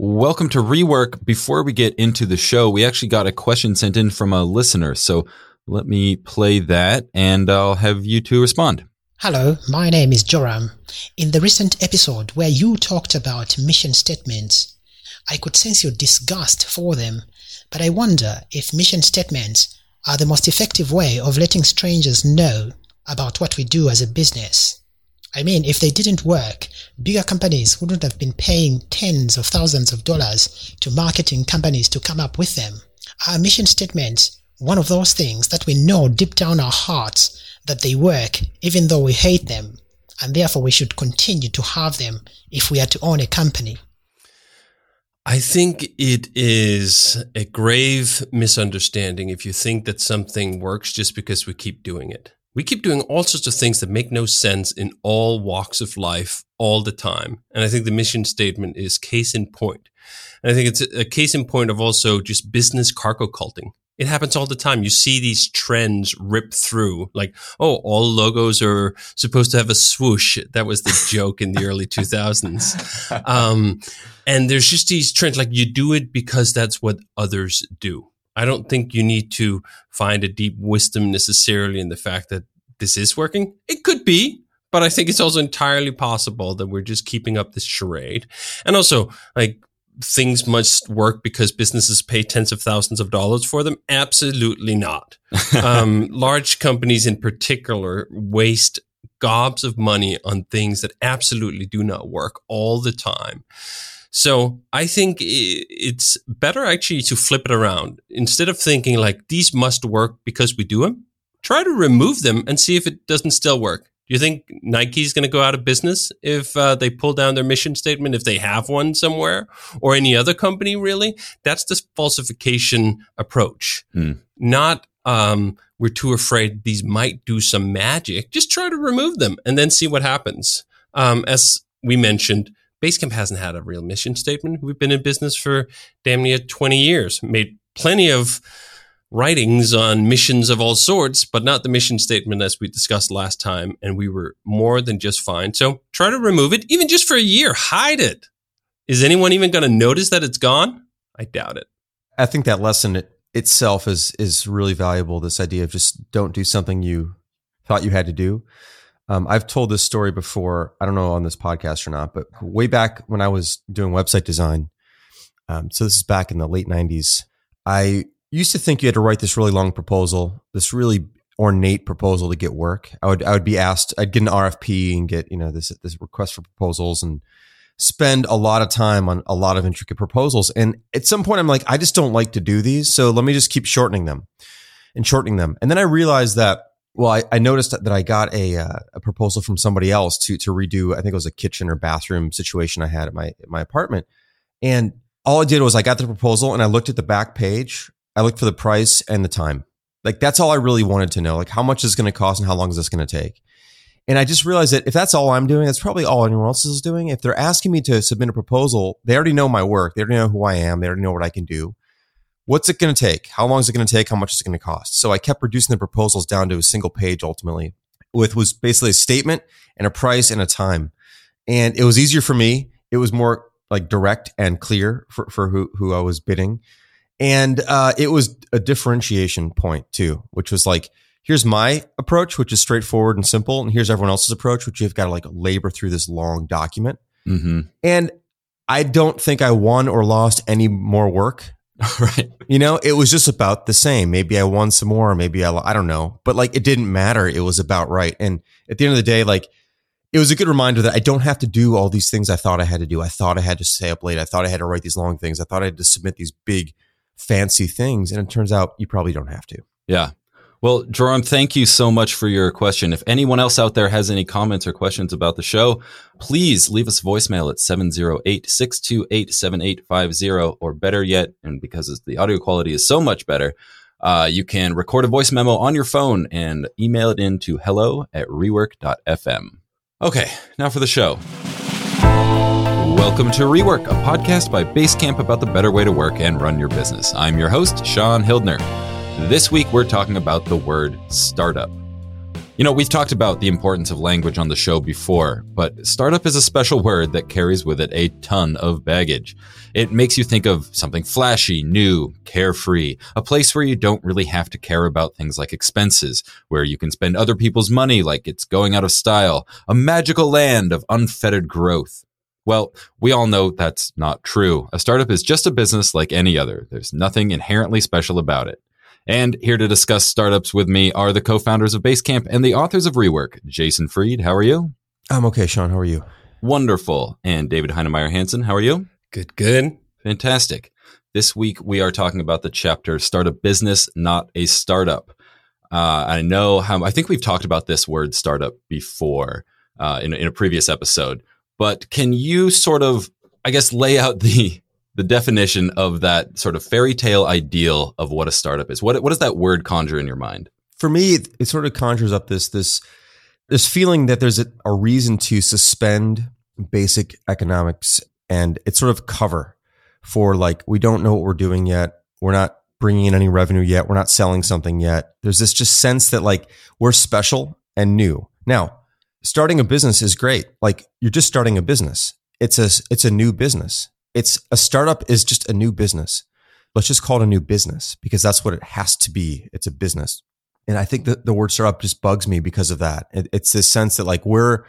Welcome to Rework. Before we get into the show, we actually got a question sent in from a listener. So let me play that and I'll have you two respond. Hello, my name is Joram. In the recent episode where you talked about mission statements, I could sense your disgust for them, but I wonder if mission statements are the most effective way of letting strangers know about what we do as a business. I mean, if they didn't work, bigger companies wouldn't have been paying tens of thousands of dollars to marketing companies to come up with them. Our mission statements one of those things that we know deep down our hearts that they work even though we hate them, and therefore we should continue to have them if we are to own a company? I think it is a grave misunderstanding if you think that something works just because we keep doing it. We keep doing all sorts of things that make no sense in all walks of life all the time. And I think the mission statement is case in point. And I think it's a case in point of also just business cargo culting. It happens all the time. You see these trends rip through like, oh, all logos are supposed to have a swoosh. That was the joke in the early 2000s. Um, and there's just these trends like you do it because that's what others do. I don't think you need to find a deep wisdom necessarily in the fact that this is working. It could be, but I think it's also entirely possible that we're just keeping up this charade. And also, like, things must work because businesses pay tens of thousands of dollars for them? Absolutely not. um, large companies in particular waste gobs of money on things that absolutely do not work all the time. So I think it's better actually to flip it around. Instead of thinking like these must work because we do them, try to remove them and see if it doesn't still work. Do you think Nike's going to go out of business if uh, they pull down their mission statement, if they have one somewhere, or any other company really? That's the falsification approach. Mm. Not um, we're too afraid these might do some magic. Just try to remove them and then see what happens. Um, as we mentioned, Basecamp hasn't had a real mission statement. We've been in business for damn near 20 years, made plenty of writings on missions of all sorts, but not the mission statement as we discussed last time. And we were more than just fine. So try to remove it, even just for a year. Hide it. Is anyone even going to notice that it's gone? I doubt it. I think that lesson itself is is really valuable. This idea of just don't do something you thought you had to do. Um, I've told this story before. I don't know on this podcast or not, but way back when I was doing website design, um, so this is back in the late '90s. I used to think you had to write this really long proposal, this really ornate proposal to get work. I would I would be asked, I'd get an RFP and get you know this this request for proposals and spend a lot of time on a lot of intricate proposals. And at some point, I'm like, I just don't like to do these, so let me just keep shortening them and shortening them. And then I realized that well, I, I, noticed that I got a uh, a proposal from somebody else to to redo. I think it was a kitchen or bathroom situation I had at my at my apartment, and all I did was I got the proposal and I looked at the back page. I looked for the price and the time. Like that's all I really wanted to know. Like how much is going to cost and how long is this going to take? And I just realized that if that's all I'm doing, that's probably all anyone else is doing. If they're asking me to submit a proposal, they already know my work. They already know who I am. They already know what I can do what's it going to take? How long is it going to take? How much is it going to cost? So I kept reducing the proposals down to a single page ultimately with was basically a statement and a price and a time. And it was easier for me. It was more like direct and clear for, for who, who I was bidding. And uh, it was a differentiation point too, which was like, here's my approach, which is straightforward and simple. And here's everyone else's approach, which you've got to like labor through this long document. Mm-hmm. And I don't think I won or lost any more work right. You know, it was just about the same. Maybe I won some more, maybe I, I don't know, but like it didn't matter. It was about right. And at the end of the day, like it was a good reminder that I don't have to do all these things I thought I had to do. I thought I had to stay up late. I thought I had to write these long things. I thought I had to submit these big, fancy things. And it turns out you probably don't have to. Yeah. Well, Jerome, thank you so much for your question. If anyone else out there has any comments or questions about the show, please leave us voicemail at 708-628-7850 or better yet, and because the audio quality is so much better, uh, you can record a voice memo on your phone and email it in to hello at rework.fm. Okay, now for the show. Welcome to Rework, a podcast by Basecamp about the better way to work and run your business. I'm your host, Sean Hildner. This week, we're talking about the word startup. You know, we've talked about the importance of language on the show before, but startup is a special word that carries with it a ton of baggage. It makes you think of something flashy, new, carefree, a place where you don't really have to care about things like expenses, where you can spend other people's money like it's going out of style, a magical land of unfettered growth. Well, we all know that's not true. A startup is just a business like any other. There's nothing inherently special about it. And here to discuss startups with me are the co-founders of Basecamp and the authors of Rework. Jason Fried, how are you? I'm okay, Sean. How are you? Wonderful. And David Heinemeier Hansson, how are you? Good, good. Fantastic. This week we are talking about the chapter Start a Business, Not a Startup. Uh, I know how, I think we've talked about this word startup before uh, in, in a previous episode, but can you sort of, I guess, lay out the the definition of that sort of fairy tale ideal of what a startup is. What what does that word conjure in your mind? For me, it, sort of conjures up this this this feeling that there's a, a reason to suspend basic economics and it's sort of cover for like we don't know what we're doing yet. We're not bringing in any revenue yet. We're not selling something yet. There's this just sense that like we're special and new. Now, starting a business is great. Like you're just starting a business. It's a it's a new business it's a startup is just a new business. Let's just call it a new business because that's what it has to be. It's a business. And I think that the word startup just bugs me because of that. It, it's this sense that like we're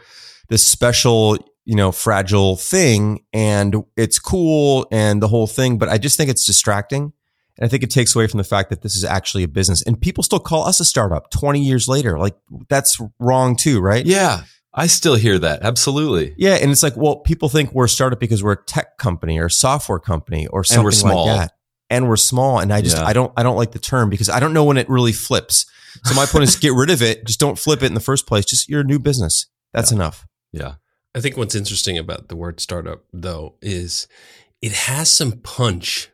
this special, you know, fragile thing and it's cool and the whole thing. But I just think it's distracting. And I think it takes away from the fact that this is actually a business and people still call us a startup 20 years later. Like that's wrong too, right? Yeah. I still hear that. Absolutely. Yeah. And it's like, well, people think we're a startup because we're a tech company or a software company or something like that. And we're small. And I just, yeah. I don't, I don't like the term because I don't know when it really flips. So my point is get rid of it. Just don't flip it in the first place. Just you're a new business. That's yeah. enough. Yeah. I think what's interesting about the word startup though is it has some punch.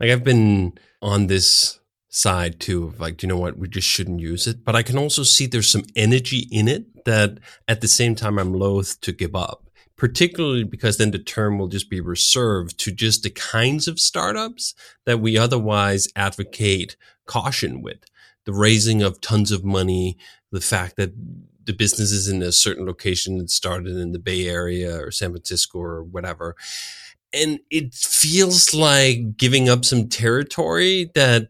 Like I've been on this side too of like, you know what, we just shouldn't use it. But I can also see there's some energy in it that at the same time I'm loath to give up, particularly because then the term will just be reserved to just the kinds of startups that we otherwise advocate caution with. The raising of tons of money, the fact that the business is in a certain location that started in the Bay Area or San Francisco or whatever. And it feels like giving up some territory that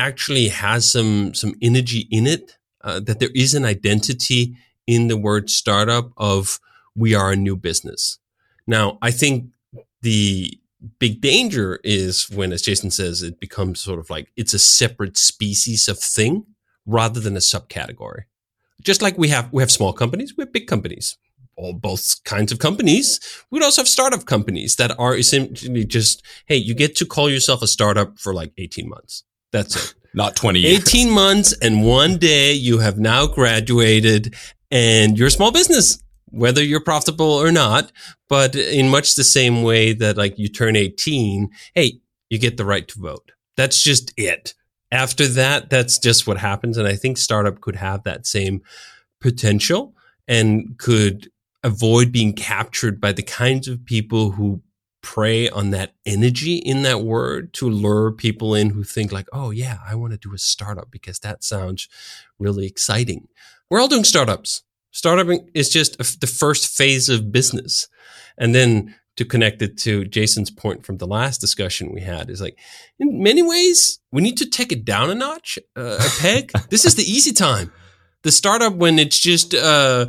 actually has some some energy in it. Uh, that there is an identity in the word startup of we are a new business. Now, I think the big danger is when, as Jason says, it becomes sort of like it's a separate species of thing rather than a subcategory. Just like we have we have small companies, we have big companies. All both kinds of companies. We'd also have startup companies that are essentially just, hey, you get to call yourself a startup for like 18 months. That's it. Not 20 years. 18 months and one day you have now graduated and you're a small business, whether you're profitable or not. But in much the same way that like you turn 18, hey, you get the right to vote. That's just it. After that, that's just what happens. And I think startup could have that same potential and could avoid being captured by the kinds of people who prey on that energy in that word to lure people in who think like, oh yeah, I want to do a startup because that sounds really exciting. We're all doing startups. Startup is just the first phase of business. And then to connect it to Jason's point from the last discussion we had is like, in many ways, we need to take it down a notch, uh, a peg. this is the easy time. The startup when it's just, uh,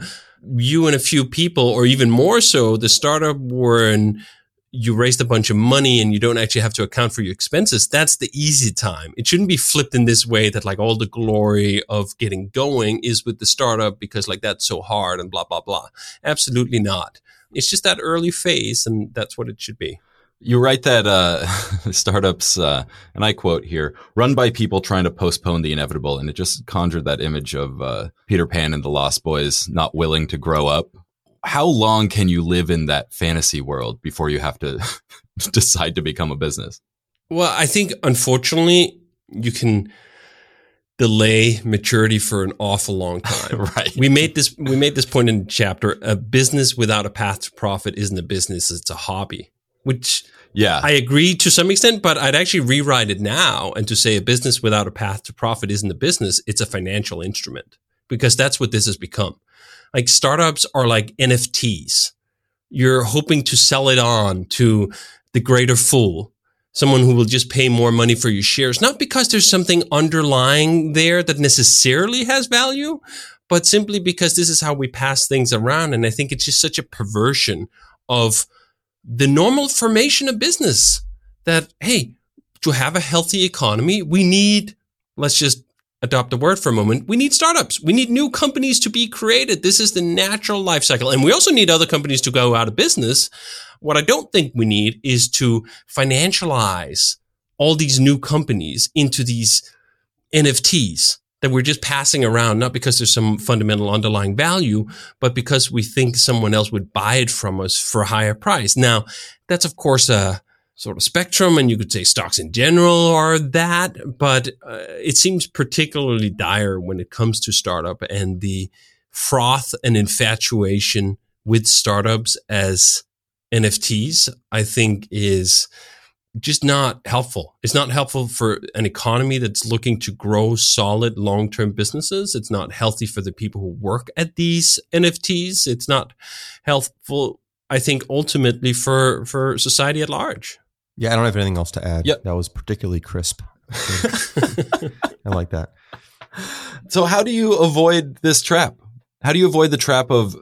you and a few people, or even more so, the startup when you raised a bunch of money and you don't actually have to account for your expenses, that's the easy time. It shouldn't be flipped in this way that like all the glory of getting going is with the startup because like that's so hard and blah, blah, blah. Absolutely not. It's just that early phase and that's what it should be. You write that uh, startups, uh, and I quote here, run by people trying to postpone the inevitable. And it just conjured that image of uh, Peter Pan and the Lost Boys not willing to grow up how long can you live in that fantasy world before you have to decide to become a business? Well, I think unfortunately you can delay maturity for an awful long time. right. We made this we made this point in the chapter. A business without a path to profit isn't a business, it's a hobby. Which yeah. I agree to some extent, but I'd actually rewrite it now and to say a business without a path to profit isn't a business, it's a financial instrument because that's what this has become. Like startups are like NFTs. You're hoping to sell it on to the greater fool, someone who will just pay more money for your shares, not because there's something underlying there that necessarily has value, but simply because this is how we pass things around. And I think it's just such a perversion of the normal formation of business that, hey, to have a healthy economy, we need, let's just adopt the word for a moment. We need startups. We need new companies to be created. This is the natural life cycle. And we also need other companies to go out of business. What I don't think we need is to financialize all these new companies into these NFTs that we're just passing around, not because there's some fundamental underlying value, but because we think someone else would buy it from us for a higher price. Now, that's of course a sort of spectrum, and you could say stocks in general are that, but uh, it seems particularly dire when it comes to startup and the froth and infatuation with startups as NFTs, I think is just not helpful. It's not helpful for an economy that's looking to grow solid long-term businesses. It's not healthy for the people who work at these NFTs. It's not helpful, I think, ultimately for, for society at large. Yeah, I don't have anything else to add. Yep. That was particularly crisp. I like that. So, how do you avoid this trap? How do you avoid the trap of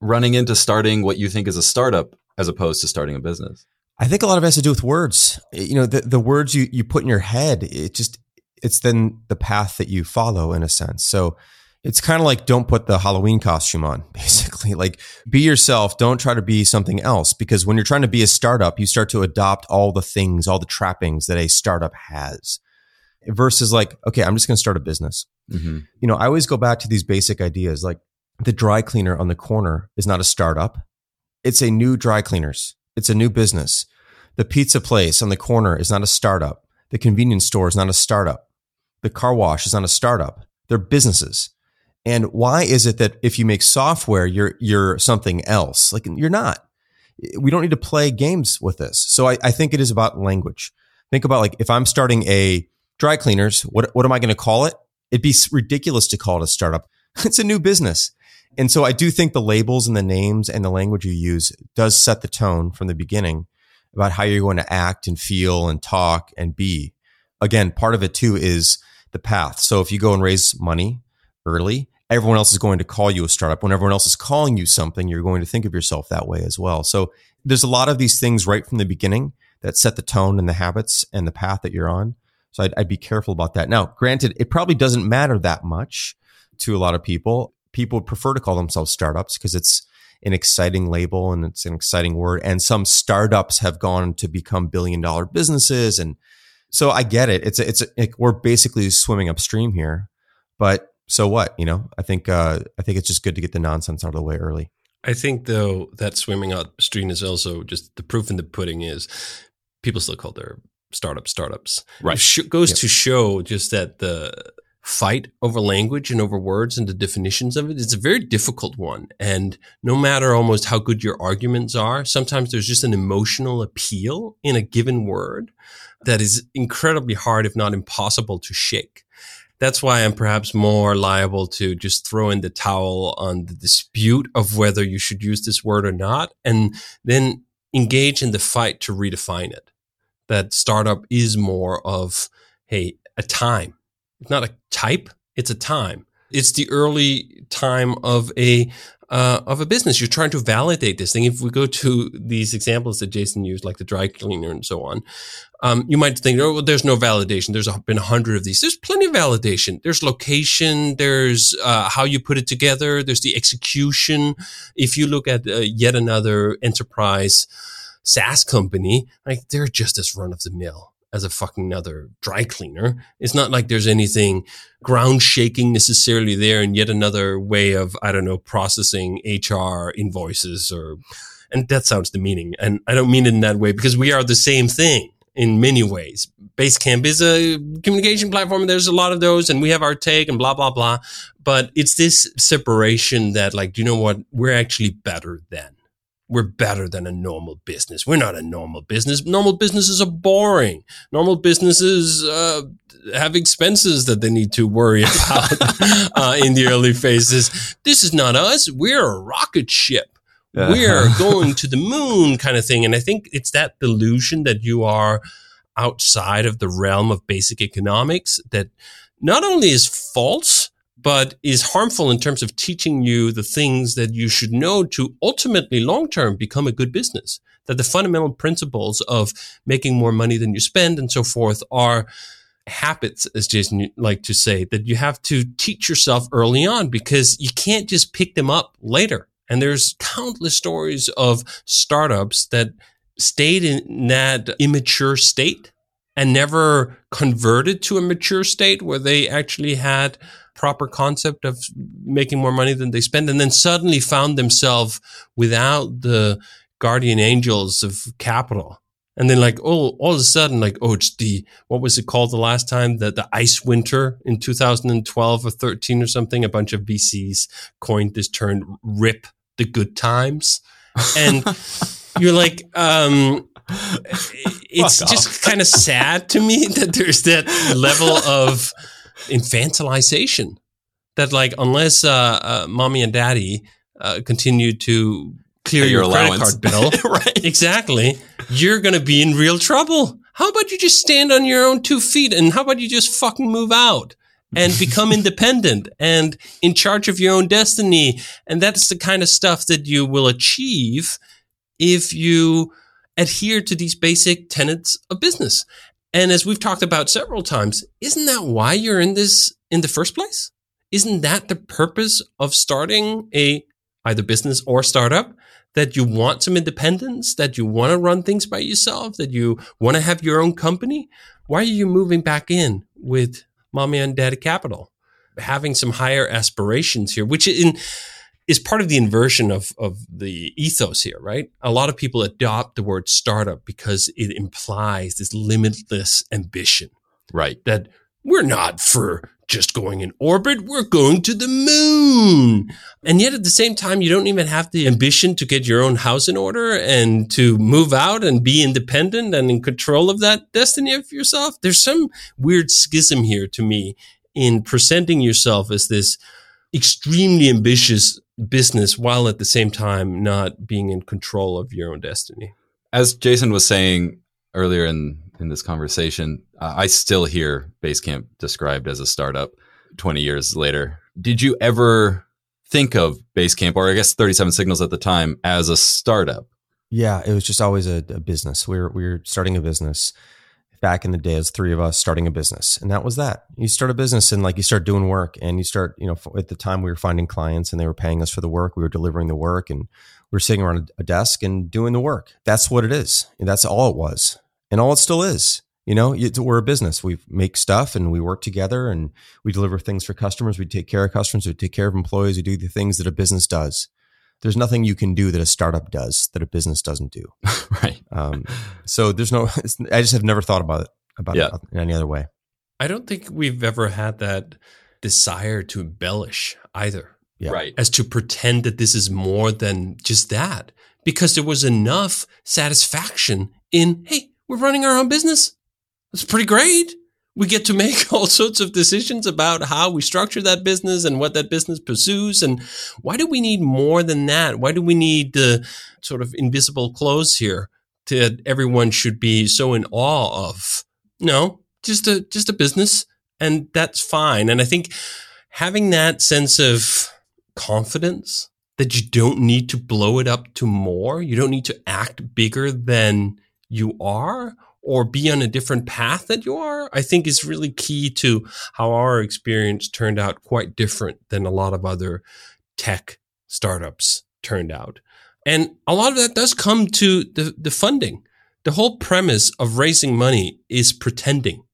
running into starting what you think is a startup as opposed to starting a business? I think a lot of it has to do with words. You know, the, the words you, you put in your head, it just, it's then the path that you follow in a sense. So it's kind of like don't put the Halloween costume on, basically. Like be yourself. Don't try to be something else because when you're trying to be a startup, you start to adopt all the things, all the trappings that a startup has versus like, okay, I'm just going to start a business. Mm-hmm. You know, I always go back to these basic ideas like the dry cleaner on the corner is not a startup. It's a new dry cleaners. It's a new business. The pizza place on the corner is not a startup. The convenience store is not a startup. The car wash is not a startup. They're businesses. And why is it that if you make software, you're you're something else? Like you're not. We don't need to play games with this. So I, I think it is about language. Think about like if I'm starting a dry cleaners, what what am I going to call it? It'd be ridiculous to call it a startup. It's a new business. And so I do think the labels and the names and the language you use does set the tone from the beginning about how you're going to act and feel and talk and be. Again, part of it too is the path. So if you go and raise money early, everyone else is going to call you a startup. When everyone else is calling you something, you're going to think of yourself that way as well. So there's a lot of these things right from the beginning that set the tone and the habits and the path that you're on. So I'd, I'd be careful about that. Now, granted, it probably doesn't matter that much to a lot of people. People prefer to call themselves startups because it's an exciting label and it's an exciting word. And some startups have gone to become billion dollar businesses. And so I get it. It's a, it's a, it, we're basically swimming upstream here, but so what? You know, I think uh, I think it's just good to get the nonsense out of the way early. I think though that swimming upstream is also just the proof in the pudding is people still call their startup startups. Right. It sh- goes Yep. to show just that the fight over language and over words and the definitions of it—it's a very difficult one. And no matter almost how good your arguments are, sometimes there's just an emotional appeal in a given word that is incredibly hard, if not impossible to shake. That's why I'm perhaps more liable to just throw in the towel on the dispute of whether you should use this word or not, and then engage in the fight to redefine it. That startup is more of, hey, a time. It's not a type, it's a time. It's the early time of a uh, of a business. You're trying to validate this thing. If we go to these examples that Jason used, like the dry cleaner and so on, um, you might think, oh, well, there's no validation. There's been a hundred of these. There's plenty of validation. There's location. There's uh, how you put it together. There's the execution. If you look at uh, yet another enterprise SaaS company, like they're just as run of the mill as a fucking another dry cleaner. It's not like there's anything ground shaking necessarily there and yet another way of, I don't know, processing HR invoices or, and that sounds demeaning. And I don't mean it in that way because we are the same thing in many ways. Basecamp is a communication platform. There's a lot of those and we have our take and blah, blah, blah. But it's this separation that like, do you know what? We're actually better than. We're better than a normal business. We're not a normal business. Normal businesses are boring. Normal businesses uh, have expenses that they need to worry about uh, in the early phases. This is not us. We're a rocket ship. We're going to the moon kind of thing. And I think it's that delusion that you are outside of the realm of basic economics that not only is false, but is harmful in terms of teaching you the things that you should know to ultimately long term become a good business. That the fundamental principles of making more money than you spend and so forth are habits, as Jason like to say, that you have to teach yourself early on because you can't just pick them up later. And there's countless stories of startups that stayed in that immature state and never converted to a mature state where they actually had proper concept of making more money than they spend and then suddenly found themselves without the guardian angels of capital. And then like oh all of a sudden like oh it's the what was it called the last time? The the ice winter in 2012 or 13 or something. A bunch of VCs coined this term rip the good times. And you're like um it's just kind of sad to me that there's that level of infantilization that like unless uh, uh, mommy and daddy uh, continue to clear your, your credit card bill right. exactly you're going to be in real trouble. How about you just stand on your own two feet and how about you just fucking move out and become independent and in charge of your own destiny? And that's the kind of stuff that you will achieve if you adhere to these basic tenets of business and as we've talked about several times, isn't that why you're in this in the first place? Isn't that the purpose of starting a either business or startup? That you want some independence, that you want to run things by yourself, that you want to have your own company. Why are you moving back in with mommy and daddy capital? Having some higher aspirations here, which in is part of the inversion of, of the ethos here, right? A lot of people adopt the word startup because it implies this limitless ambition. Right. That we're not for just going in orbit, we're going to the moon. And yet at the same time, you don't even have the ambition to get your own house in order and to move out and be independent and in control of that destiny of yourself. There's some weird schism here to me in presenting yourself as this extremely ambitious business while at the same time not being in control of your own destiny. As Jason was saying earlier in, in this conversation, uh, I still hear Basecamp described as a startup 20 years later. Did you ever think of Basecamp, or I guess 37 Signals at the time, as a startup? Yeah, it was just always a, a business. We were, we were starting a business back in the day as three of us starting a business and that was that. You start a business and like you start doing work and you start you know at the time we were finding clients and they were paying us for the work we were delivering the work and we were sitting around a desk and doing the work. That's what it is. And that's all it was. And all it still is. You know we're a business. We make stuff and we work together and we deliver things for customers. We take care of customers. We take care of employees. We do the things that a business does there's nothing you can do that a startup does that a business doesn't do. right. Um, so there's no, I just have never thought about it, about yeah. it in any other way. I don't think we've ever had that desire to embellish either. Yeah. Right. As to pretend that this is more than just that because there was enough satisfaction in, Hey, we're running our own business. That's pretty great we get to make all sorts of decisions about how we structure that business and what that business pursues. And why do we need more than that? Why do we need the sort of invisible clothes here that everyone should be so in awe of? No, just a, just a business and that's fine. And I think having that sense of confidence that you don't need to blow it up to more, you don't need to act bigger than you are or be on a different path that you are, I think is really key to how our experience turned out quite different than a lot of other tech startups turned out. And a lot of that does come to the, the funding. The whole premise of raising money is pretending.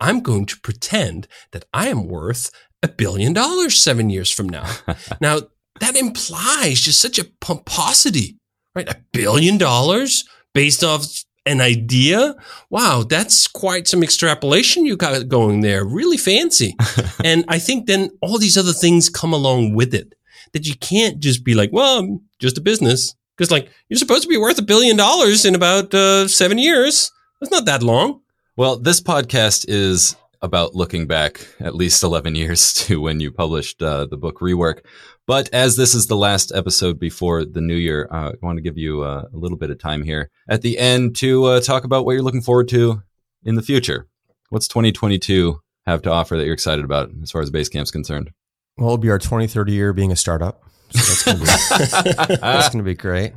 I'm going to pretend that I am worth a billion dollars seven years from now. now, that implies just such a pomposity, right? A billion dollars based off an idea. Wow, that's quite some extrapolation you got going there. Really fancy. and I think then all these other things come along with it that you can't just be like, well, I'm just a business. Because like you're supposed to be worth a billion dollars in about uh, seven years. That's not that long. Well, this podcast is about looking back at least 11 years to when you published uh, the book Rework. But as this is the last episode before the new year, uh, I want to give you uh, a little bit of time here at the end to uh, talk about what you're looking forward to in the future. What's 2022 have to offer that you're excited about as far as Basecamp's concerned? Well, it'll be our 23rd year being a startup. So that's going to be great.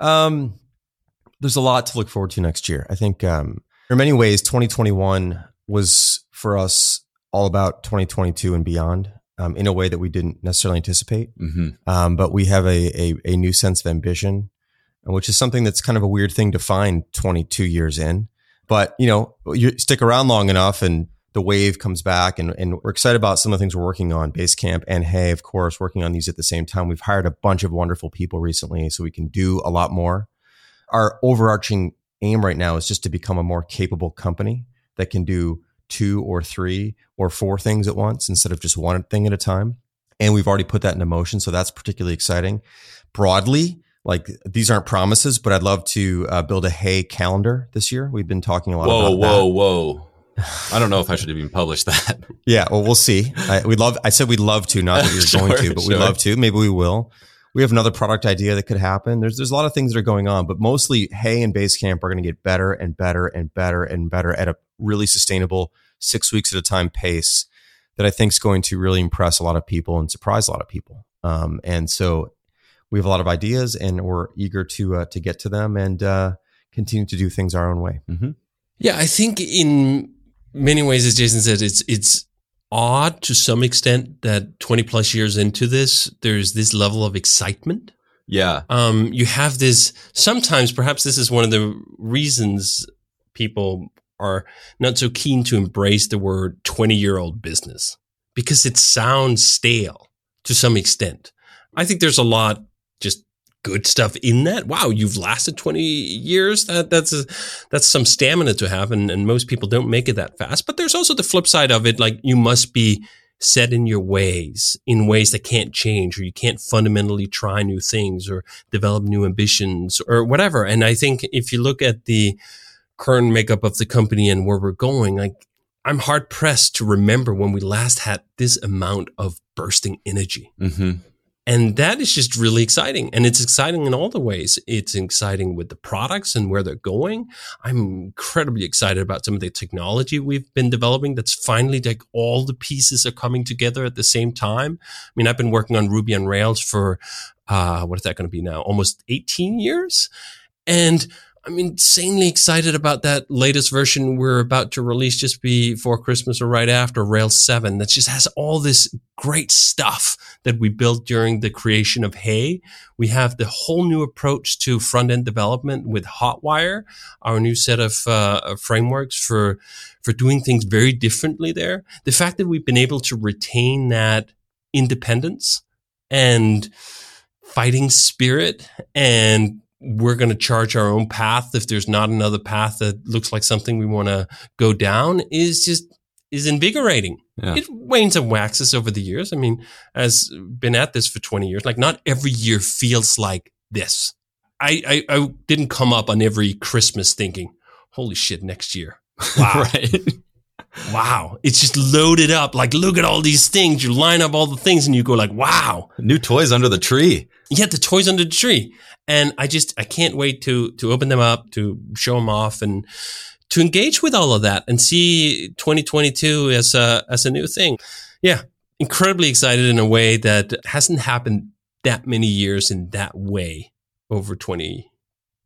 Um, there's a lot to look forward to next year. I think um, in many ways, 2021 was for us all about 2022 and beyond um, in a way that we didn't necessarily anticipate. Mm-hmm. Um, but we have a, a, a new sense of ambition, which is something that's kind of a weird thing to find 22 years in. But you know, you stick around long enough, and the wave comes back, and, and we're excited about some of the things we're working on. Basecamp and Hey, of course, working on these at the same time. We've hired a bunch of wonderful people recently, so we can do a lot more. Our overarching aim right now is just to become a more capable company that can do two or three or four things at once instead of just one thing at a time. And we've already put that into motion. So that's particularly exciting. Broadly, like these aren't promises, but I'd love to uh, build a Hey calendar this year. We've been talking a lot whoa, about whoa, that. whoa. I don't know if I should even publish that. Yeah, well, we'll see. I, we'd love. I said we'd love to, not that we're Sure, going to, but we'd love to. Maybe we will. We have another product idea that could happen. There's there's a lot of things that are going on, but mostly Hey and Basecamp are going to get better and better and better and better at a really sustainable six weeks at a time pace that I think is going to really impress a lot of people and surprise a lot of people. Um, and so we have a lot of ideas, and we're eager to uh, to get to them and uh, continue to do things our own way. Mm-hmm. Yeah, I think in many ways, as Jason said, it's it's odd to some extent that 20 plus years into this, there's this level of excitement. Yeah. Um, you have this sometimes, perhaps this is one of the reasons people are not so keen to embrace the word 20 year old business because it sounds stale to some extent. I think there's a lot just good stuff in that. Wow, you've lasted 20 years. That that's a, that's some stamina to have and, and most people don't make it that fast. But there's also the flip side of it like you must be set in your ways in ways that can't change or you can't fundamentally try new things or develop new ambitions or whatever. And I think if you look at the current makeup of the company and where we're going, like I'm hard pressed to remember when we last had this amount of bursting energy. Mm-hmm. And that is just really exciting. And it's exciting in all the ways. It's exciting with the products and where they're going. I'm incredibly excited about some of the technology we've been developing that's finally like all the pieces are coming together at the same time. I mean, I've been working on Ruby on Rails for, uh, what is that going to be now? Almost 18 years. And I'm insanely excited about that latest version we're about to release just before Christmas or right after Rails 7 that just has all this great stuff that we built during the creation of Hey. We have the whole new approach to front end development with Hotwire, our new set of uh, frameworks for, for doing things very differently there. The fact that we've been able to retain that independence and fighting spirit and we're going to charge our own path if there's not another path that looks like something we want to go down is just is invigorating. Yeah. It wanes and waxes over the years. I mean, as been at this for 20 years, like not every year feels like this. I, I, I didn't come up on every Christmas thinking, holy shit, next year. Wow. right. Wow. It's just loaded up. Like, look at all these things. You line up all the things and you go like, wow. New toys under the tree. Yeah, the toys under the tree. And I just, I can't wait to, to open them up, to show them off and to engage with all of that and see 2022 as a, as a new thing. Yeah. Incredibly excited in a way that hasn't happened that many years in that way over 20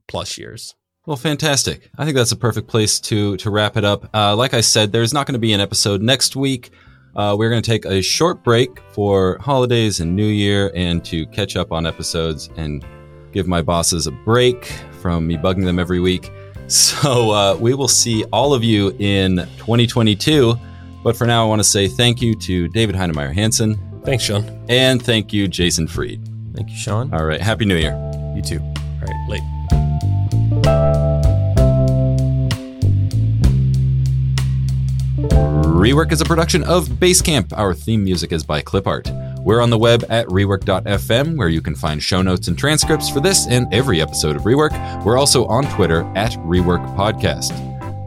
plus years. Well, fantastic. I think that's a perfect place to to wrap it up. Uh, like I said, there's not going to be an episode next week. Uh, we're going to take a short break for holidays and New Year and to catch up on episodes and give my bosses a break from me bugging them every week. So uh, we will see all of you in 2022. But for now, I want to say thank you to David Heinemeier Hansson Thanks, Sean. and thank you, Jason Fried. Thank you, Sean. All right. Happy New Year. You too. All right. Late. Rework is a production of Basecamp. Our theme music is by Clip Art. We're on the web at rework.fm, where you can find show notes and transcripts for this and every episode of Rework. We're also on Twitter at Rework Podcast.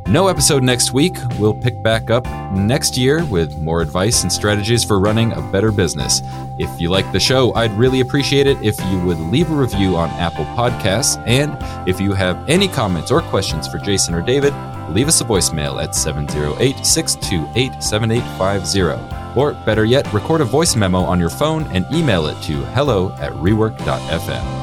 No episode next week. We'll pick back up next year with more advice and strategies for running a better business. If you like the show, I'd really appreciate it if you would leave a review on Apple Podcasts. And if you have any comments or questions for Jason or David, leave us a voicemail at 708 628 7850. Or better yet, record a voice memo on your phone and email it to hello at rework.fm.